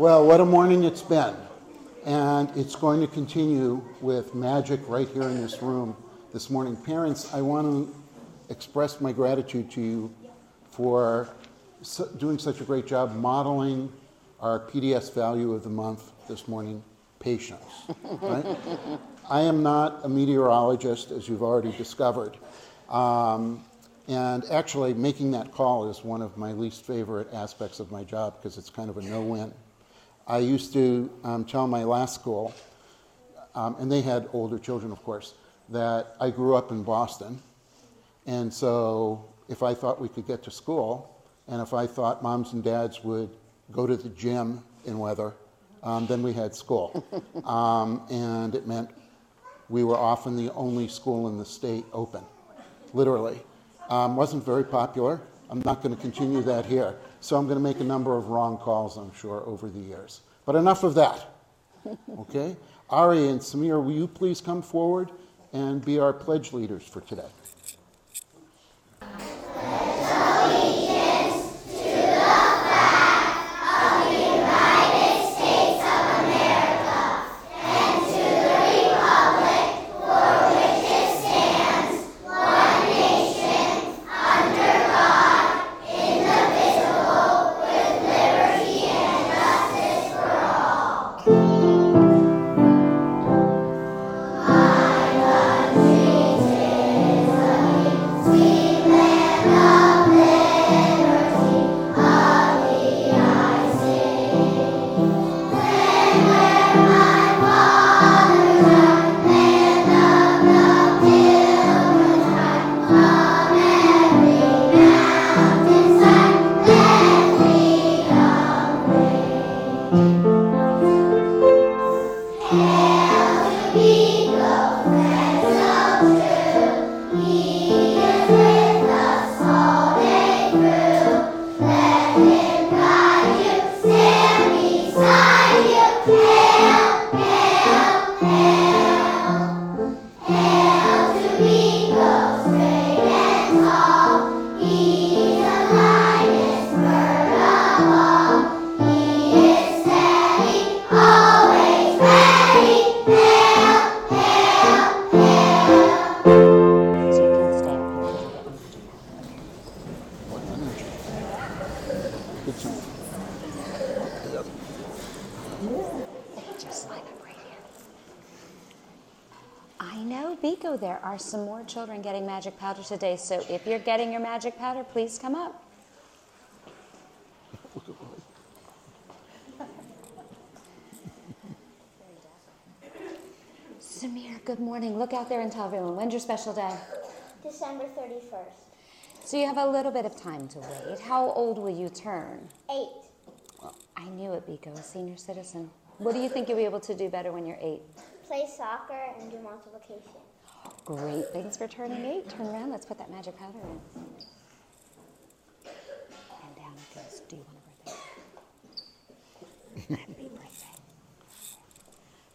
Well, what a morning it's been. And it's going to continue with magic right here in this room this morning. Parents, I want to express my gratitude to you for doing such a great job modeling our PDS value of the month this morning patience. Right? I am not a meteorologist, as you've already discovered. Um, and actually, making that call is one of my least favorite aspects of my job because it's kind of a no win. I used to um, tell my last school, um, and they had older children, of course, that I grew up in Boston. And so if I thought we could get to school, and if I thought moms and dads would go to the gym in weather, um, then we had school. Um, and it meant we were often the only school in the state open, literally. Um, wasn't very popular. I'm not going to continue that here. So I'm going to make a number of wrong calls, I'm sure, over the years. But enough of that. Okay? Ari and Samir, will you please come forward and be our pledge leaders for today? Some more children getting magic powder today, so if you're getting your magic powder, please come up. Samir, good morning. Look out there and tell everyone, when's your special day? December 31st. So you have a little bit of time to wait. How old will you turn? 8. I knew it, Beako, a senior citizen. What do you think you'll be able to do better when you're eight? Play soccer and do multiplication. Great. Thanks for turning eight. Turn around. Let's put that magic powder in. And down it goes. Do you want a birthday? Happy birthday.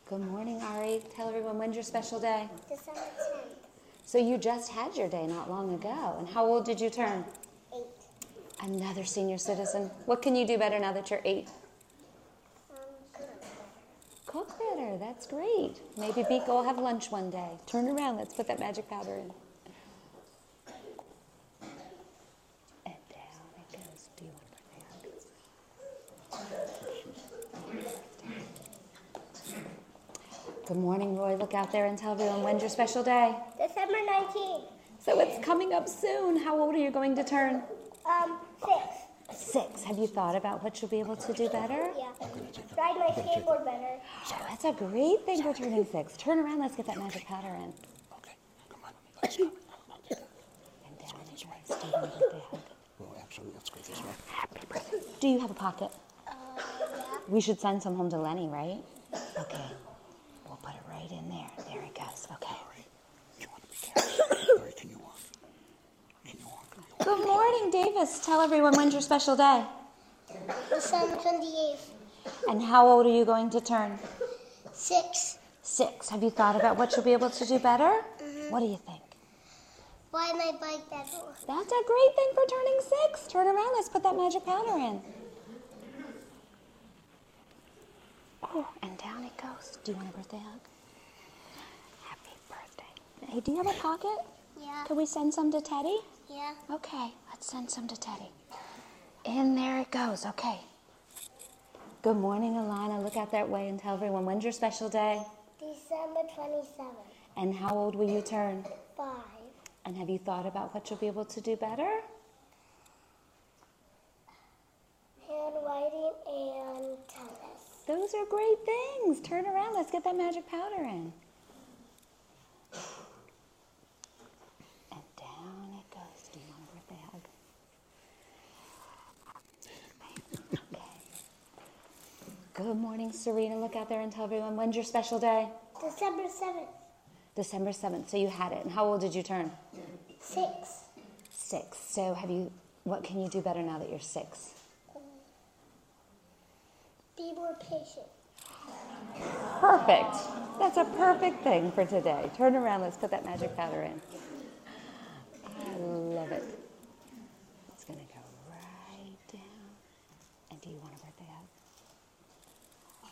Good morning, Ari. Tell everyone when's your special day. December 10th. So you just had your day not long ago. And how old did you turn? 8. Another senior citizen. What can you do better now that you're eight? Cook better. That's great. Maybe Beako will have lunch one day. Turn around. Let's put that magic powder in. And down it goes. Do you want? Good morning, Roy. Look out there and tell everyone when's your special day. December 19th. So it's coming up soon. How old are you going to turn? Um, 6. Six. Have you thought about what you'll be able to do better? Yeah. Ride my skateboard better. Oh, that's a great thing for turning six. Turn around. Let's get that magic powder in. Okay, come on. Let's go. And down it goes. Do you want a? Well, actually, let's go this way. Happy birthday. Do you have a pocket? Uh, yeah. We should send some home to Lenny, right? Okay. We'll put it right in there. There it goes. Okay. Ari, you want to be careful? Ari, can you walk? Can you walk? Good morning, Davis. Tell everyone when's your special day. December 28th. And how old are you going to turn? 6. Six. Have you thought about what you'll be able to do better? Mm-hmm. What do you think? Ride my bike better. That's a great thing for turning six. Turn around. Let's put that magic powder in. Oh, and down it goes. Do you want a birthday hug? Happy birthday. Hey, do you have a pocket? Yeah. Can we send some to Teddy? Yeah. Okay, let's send some to Teddy. In there it goes. Okay. Good morning, Alana. Look out that way and tell everyone when's your special day December 27th. and how old will you turn? Five. And have you thought about what you'll be able to do better? Handwriting and tennis. Those are great things. Turn around. Let's get that magic powder in. And down it goes. Do you want a birthday hug? Okay. Good morning, Serena. Look out there and tell everyone when's your special day? December 7th. December 7th. So you had it. And how old did you turn? Six. Six. So have you, what can you do better now that you're six? Be more patient. Perfect. That's a perfect thing for today. Turn around. Let's put that magic powder in. I love it. It's going to go right down. And do you want a birthday hug?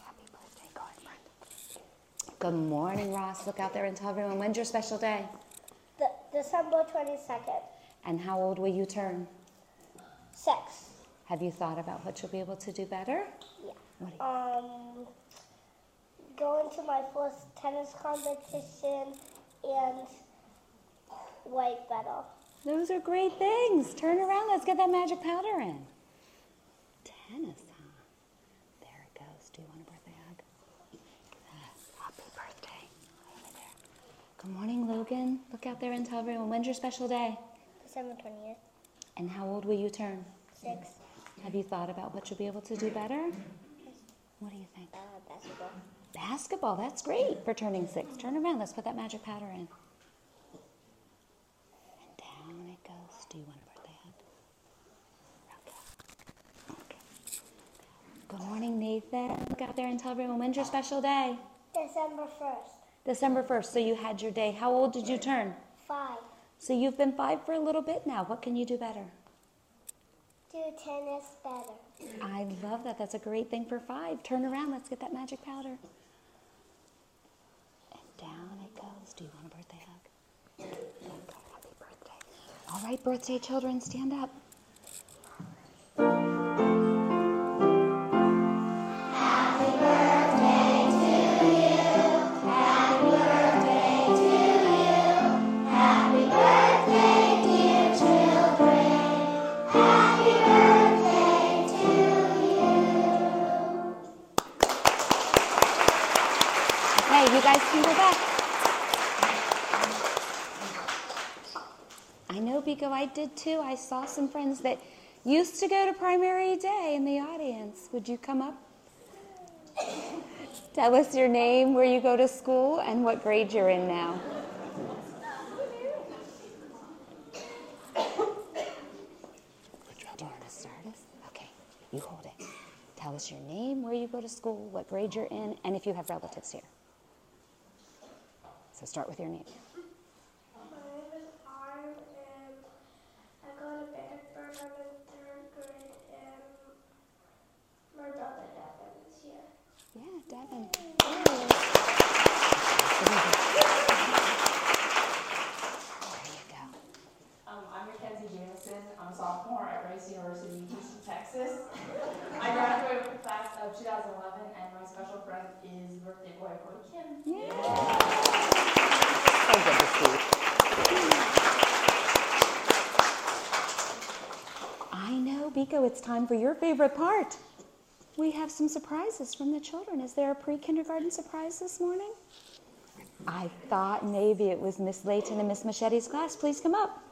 Happy birthday, go ahead, friend. Good morning, Ross. Look out there and tell everyone when's your special day? The, December 22nd. And how old will you turn? Six. Have you thought about what you'll be able to do better? Yeah. What Um, going to my first tennis competition and white better. Those are great things. Turn around. Let's get that magic powder in. Tennis, huh? There it goes. Do you want a birthday hug? Ah, Happy birthday. Over there. Good morning, Logan. Look out there and tell everyone when's your special day? December 20th. And how old will you turn? Six. Have you thought about what you'll be able to do better? What do you think? Uh, basketball. Basketball. That's great for turning six. Turn around. Let's put that magic powder in. And down it goes. Do you want a birthday hug? Okay. Okay. Good morning, Nathan. Look out there and tell everyone when's your special day? December 1st. December 1st. So you had your day. How old did you turn? Five. So you've been five for a little bit now. What can you do better? Do tennis better. I love that. That's a great thing for five. Turn around. Let's get that magic powder. And down it goes. Do you want a birthday hug? Okay, happy birthday. All right, birthday children, stand up. Okay, you guys can go back. I know, Beako, I did too. I saw some friends that used to go to primary day in the audience. Would you come up? Tell us your name, where you go to school, and what grade you're in now. Do you want to start us? Okay, you hold it. Tell us your name, where you go to school, what grade you're in, and if you have relatives here. So start with your name. My um, name is and I go to Bedford. I'm Mackenzie Jamison. I'm a sophomore at Rice University in third grade, and my brother Devin is here. Yeah, Devin. There you go. Um, I'm Mackenzie Jamison. I'm a sophomore at Rice University, Houston, Texas. I graduated with the class of 2011, and my special friend is birthday boy Corey Kim. So good to see you. Know, Beako, it's time for your favorite part. We have some surprises from the children. Is there a pre kindergarten surprise this morning? I thought maybe it was Miss Layton and Miss Machete's class. Please come up.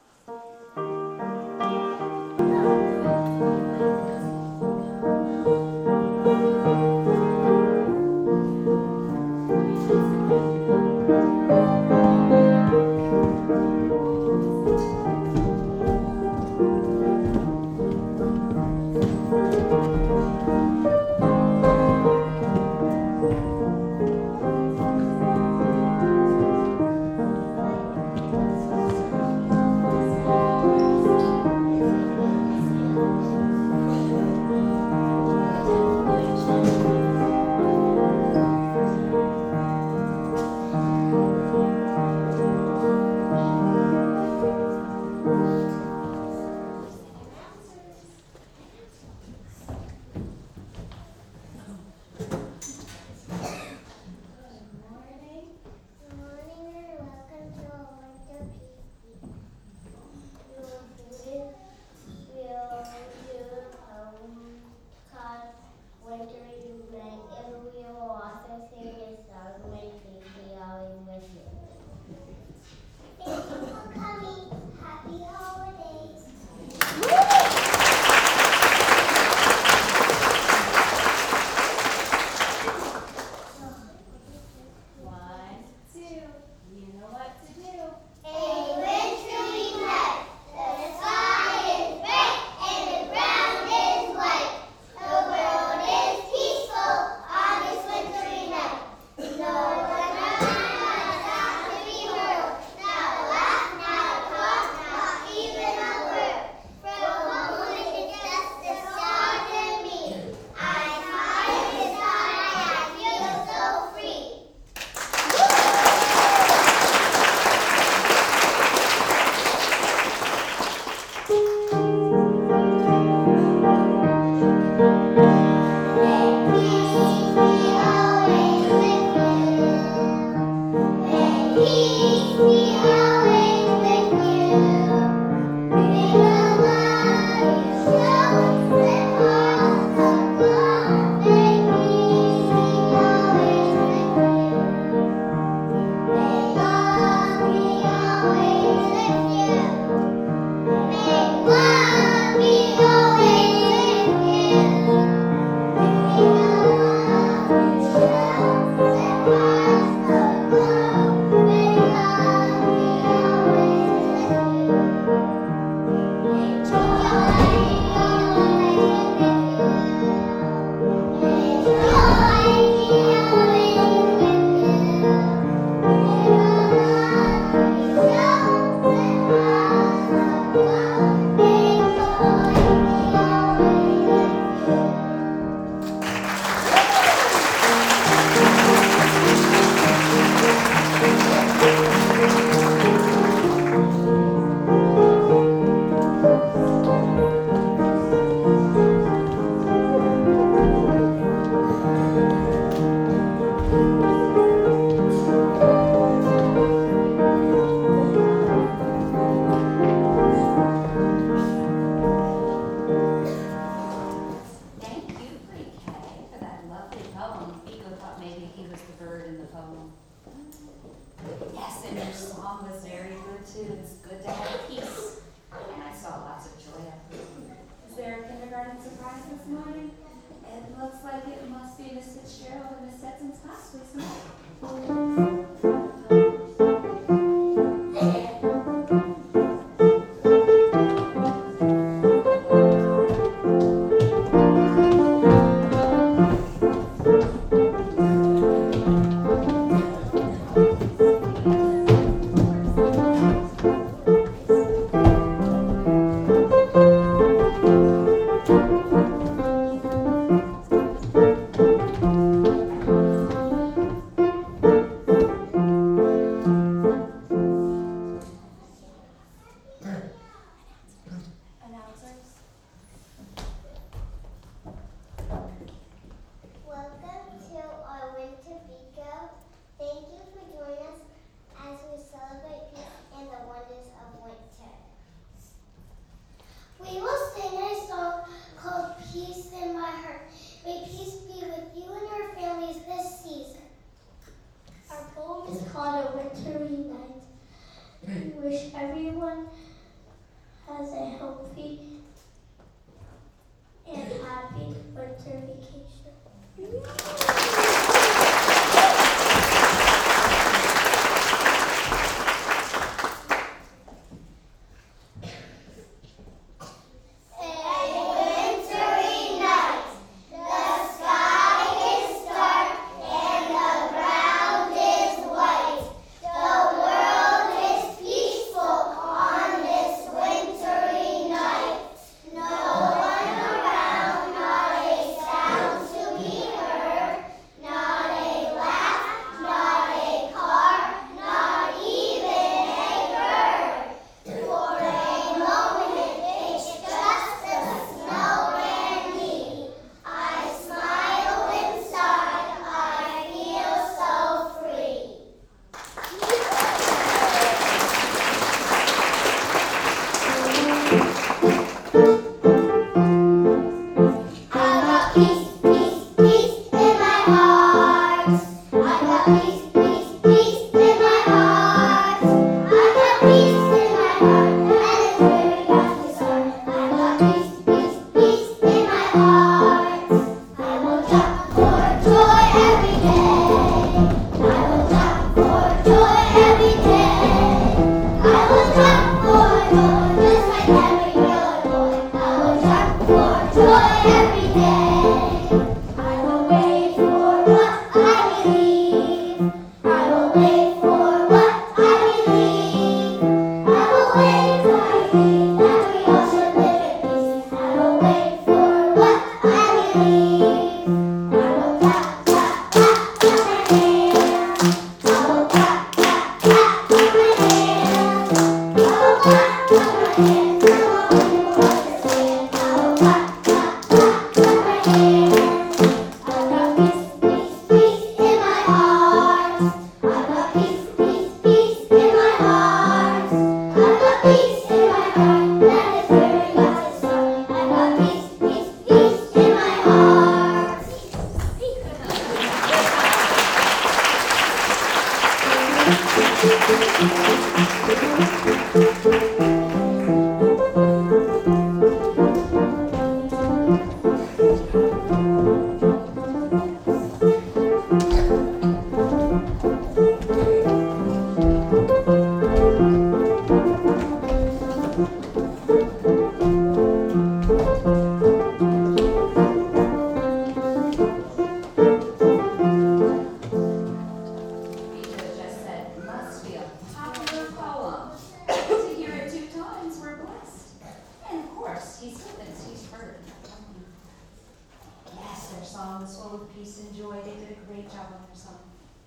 Joy, they did a great job on their song.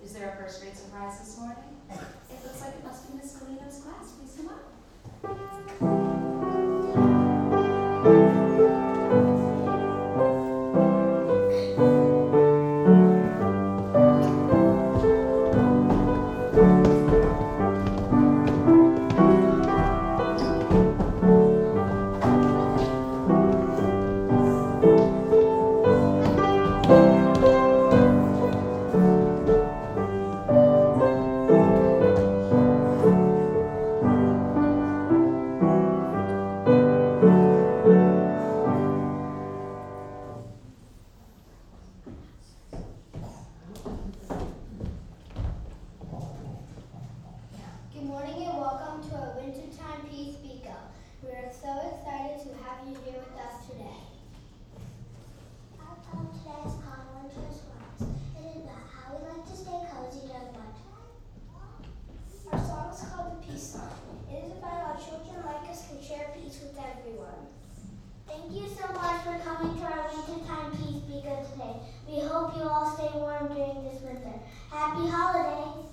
Is there a first grade surprise this morning? It looks like it must be Miss Galino's class. Please come up. Thank you so much for coming to our Wintertime Peace good today. We hope you all stay warm during this winter. Happy holidays!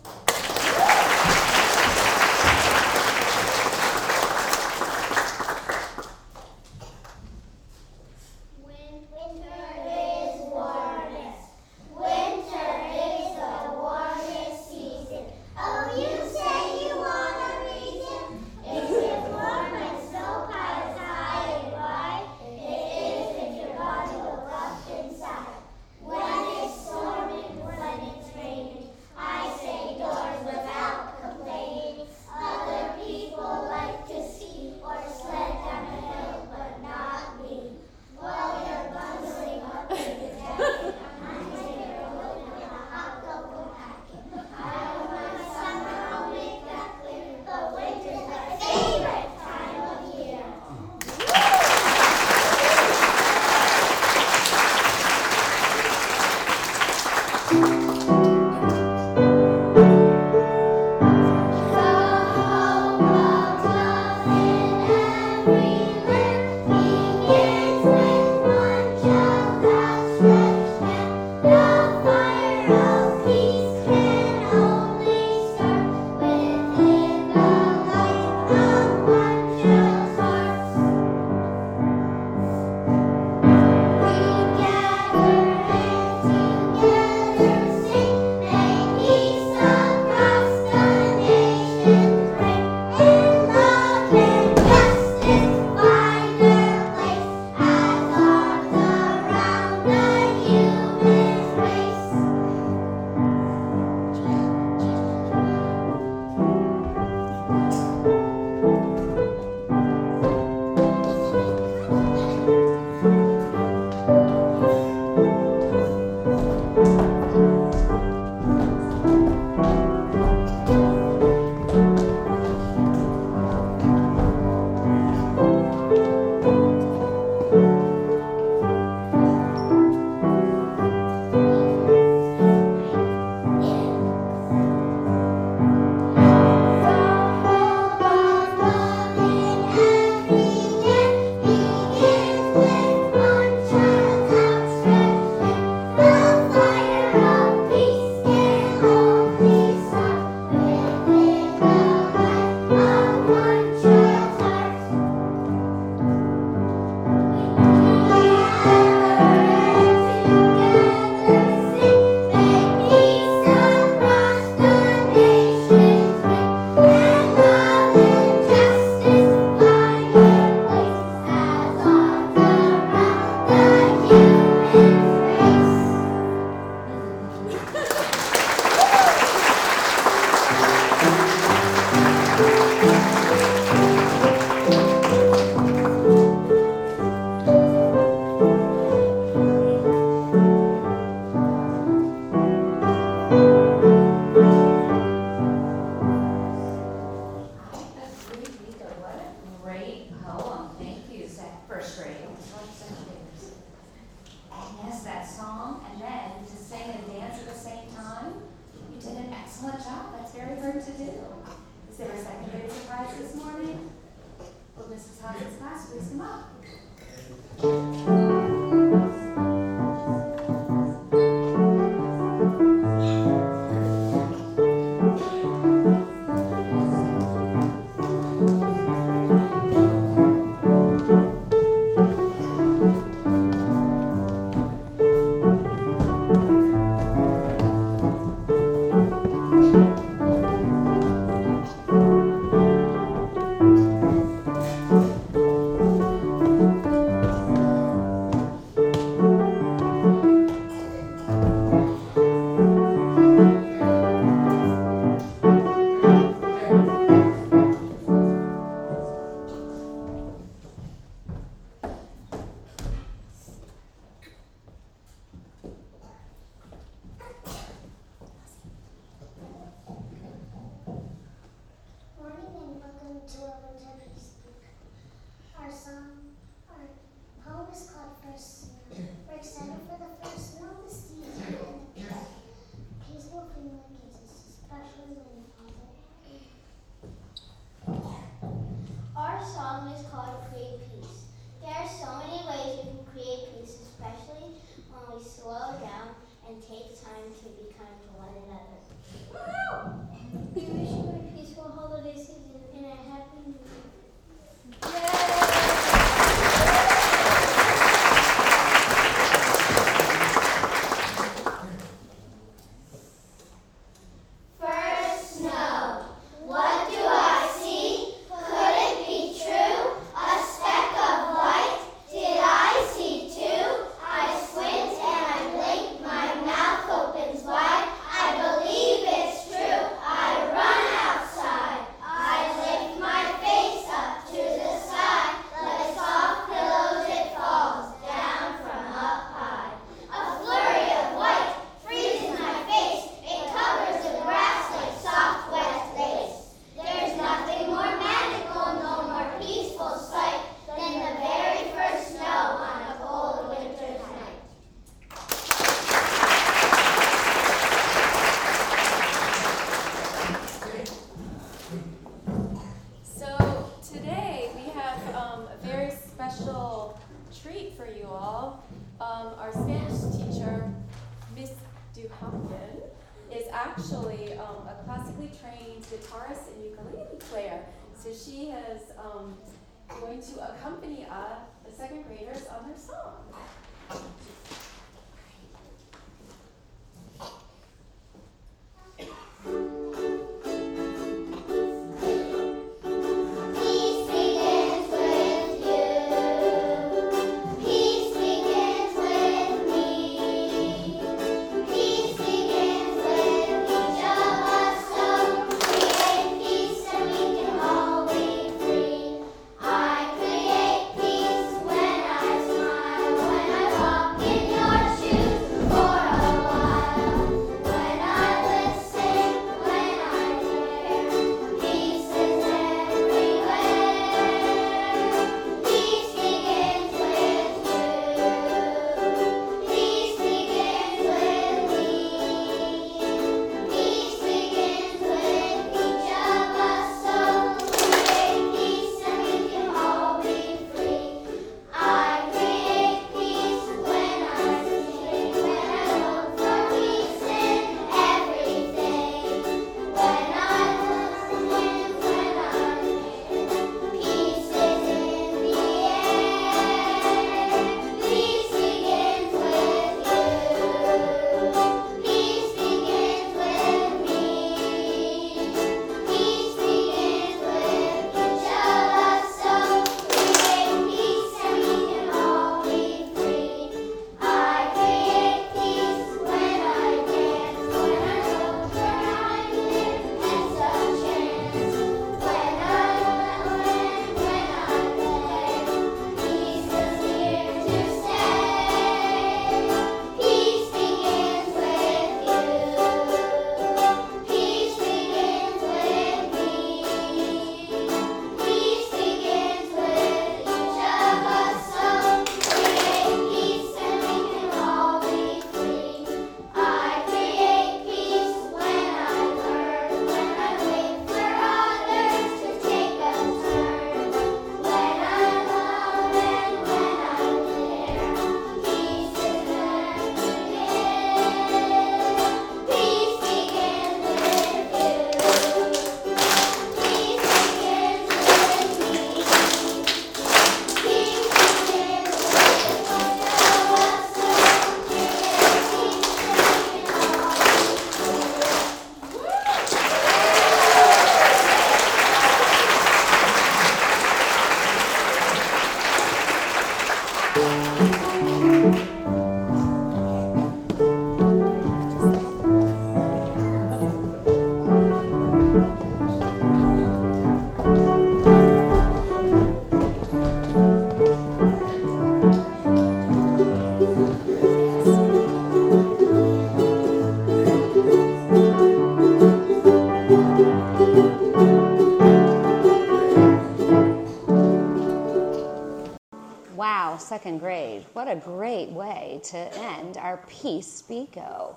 Second grade. What a great way to end our Peace Beako.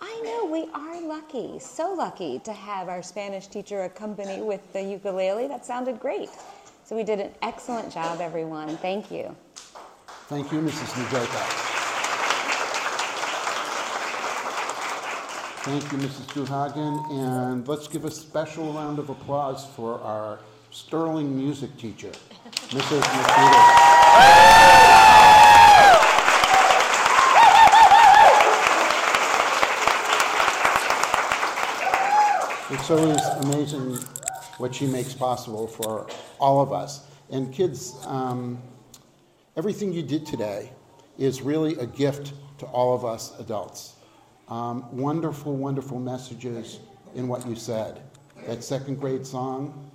I know we are lucky, so lucky to have our Spanish teacher accompany with the ukulele. That sounded great. So we did an excellent job, everyone. Thank you. Thank you, Mrs. Njoka. Thank you, Mrs. Duhagen. And let's give a special round of applause for our sterling music teacher, Mrs. Nikita. It's always amazing what she makes possible for all of us. And kids, um, everything you did today is really a gift to all of us adults. Um, wonderful, wonderful messages in what you said. That second grade song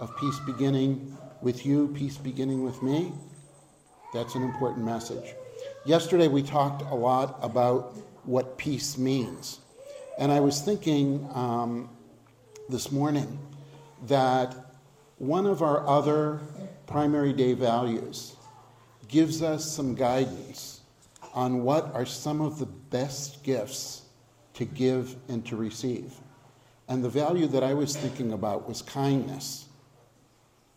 of peace beginning with you, peace beginning with me, that's an important message. Yesterday we talked a lot about what peace means. And I was thinking um, this morning that one of our other primary day values gives us some guidance on what are some of the best gifts to give and to receive. And the value that I was thinking about was kindness,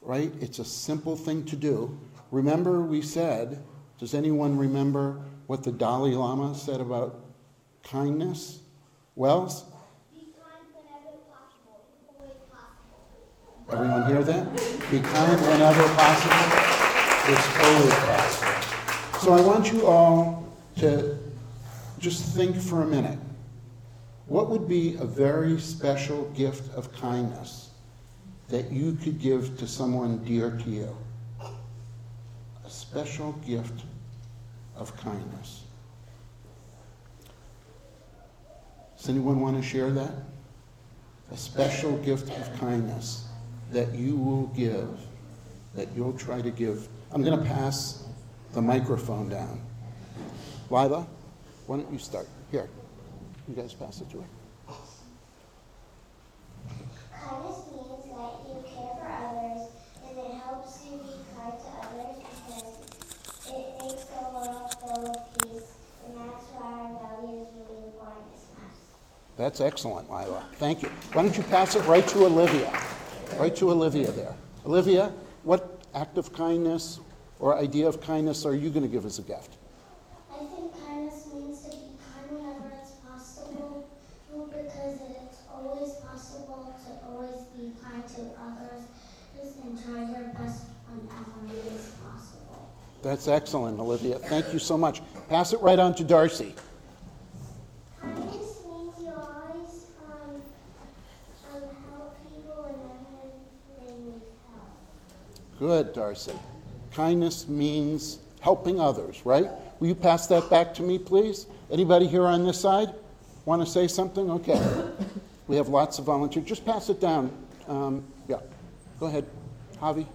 right? It's a simple thing to do. Remember, we said, does anyone remember what the Dalai Lama said about kindness? Wells? Be kind whenever possible. Everyone hear that? Be kind whenever possible. It's always possible. So I want you all to just think for a minute. What would be a very special gift of kindness that you could give to someone dear to you? A special gift of kindness. Does anyone want to share that? a special gift of kindness that you will give, that you'll try to give. I'm going to pass the microphone down. Lila, why don't you start? Here, you guys pass it to her. Kindness means that you care for others and it helps you be kind to others because it makes the world full of peace and that's why our value is really important this month. That's excellent, Lila. Thank you. Why don't you pass it right to Olivia? Right to Olivia there. Olivia, what act of kindness or idea of kindness are you going to give as a gift? I think kindness means to be kind whenever it's possible because it's always possible to always be kind to others and try your best whenever it is possible. That's excellent, Olivia. Thank you so much. Pass it right on to Darcy. Good, Darcy. Kindness means helping others, right? Will you pass that back to me, please? Anybody here on this side want to say something? Okay. We have lots of volunteers. Just pass it down. Um, yeah. Go ahead. Javi,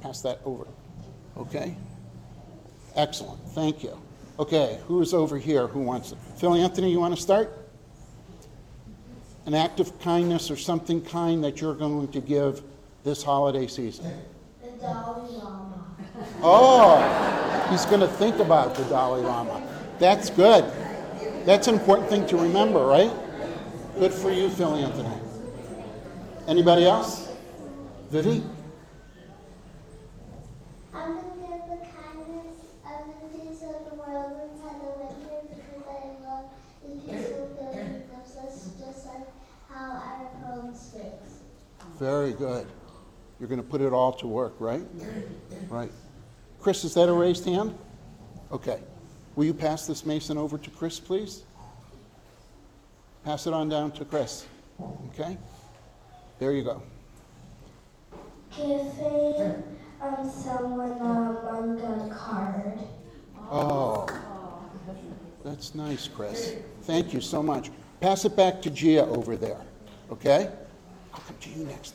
pass that over. Okay? Excellent. Thank you. Okay, who is over here who wants it? Phil Anthony, you want to start? An act of kindness or something kind that you're going to give this holiday season? The Dalai Lama. Oh, he's going to think about the Dalai Lama. That's good. That's an important thing to remember, right? Good for you, Phil Anthony. Anybody else? Vivi? I'm going to give the kindness of the peace of the world inside the winter because I love the peace of God who just like how our home speaks. Very good. You're going to put it all to work, right? Right. Chris, is that a raised hand? Okay. Will you pass this mason over to Chris, please? Pass it on down to Chris. Okay? There you go. Giving um, someone a manga card. Oh, that's nice, Chris. Thank you so much. Pass it back to Gia over there, okay? I'll come to you next.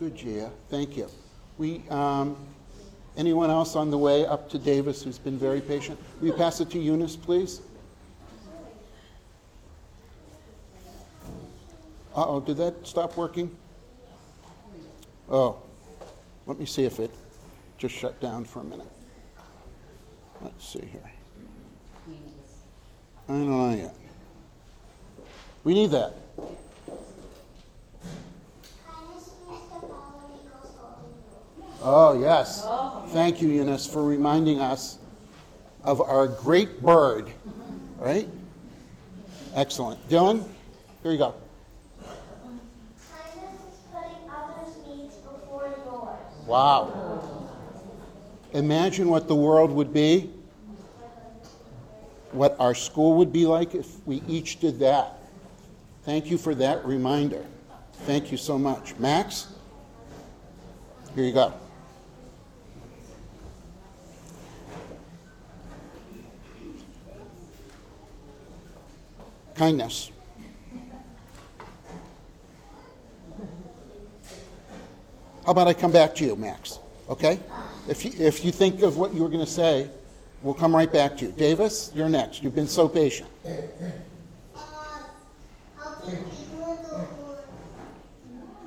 good, Gia. Thank you. We, um, anyone else on the way up to Davis who's been very patient? Will you pass it to Eunice, please? Uh-oh, did that stop working? Oh, let me see if it just shut down for a minute. Let's see here. I don't know yet. We need that. kindness means to follow Beako's golden rule. Oh, yes. Thank you, Eunice, for reminding us of our great bird, right? Excellent. Dylan, here you go. Wow. Imagine what the world would be, what our school would be like if we each did that. Thank you for that reminder. Thank you so much. Max, here you go. Kindness. How about I come back to you, Max? Okay? If you, if you think of what you were going to say, we'll come right back to you. Davis, you're next. You've been so patient.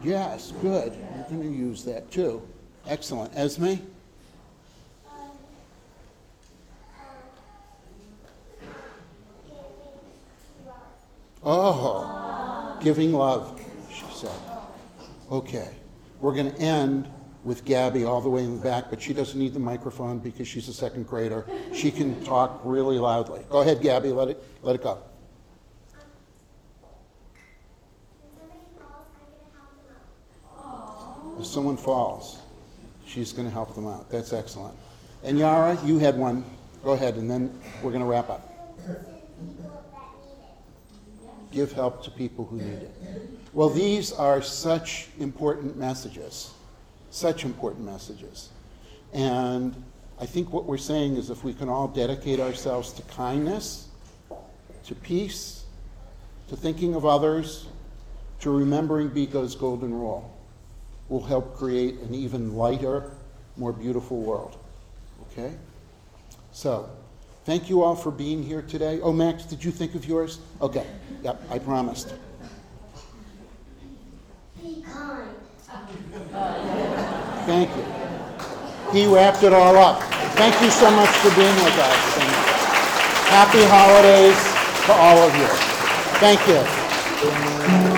Yes, good. You're going to use that too. Excellent. Esme? Um, giving love. Oh, giving love, she said. Okay. We're going to end with Gabby all the way in the back, but she doesn't need the microphone because she's a second grader. She can talk really loudly. Go ahead, Gabby. Let it, let it go. If someone falls, she's going to help them out. That's excellent. And Yara, you had one. Go ahead, and then we're going to wrap up. People that need it. Give help to people who need it. Well, these are such important messages, such important messages. And I think what we're saying is if we can all dedicate ourselves to kindness, to peace, to thinking of others, to remembering Beako's golden rule, will help create an even lighter, more beautiful world. Okay? So, thank you all for being here today. Oh, Max, did you think of yours? Okay. Yep, I promised. Be kind. Thank you. He wrapped it all up. Thank you so much for being with us. And happy holidays to all of you. Thank you.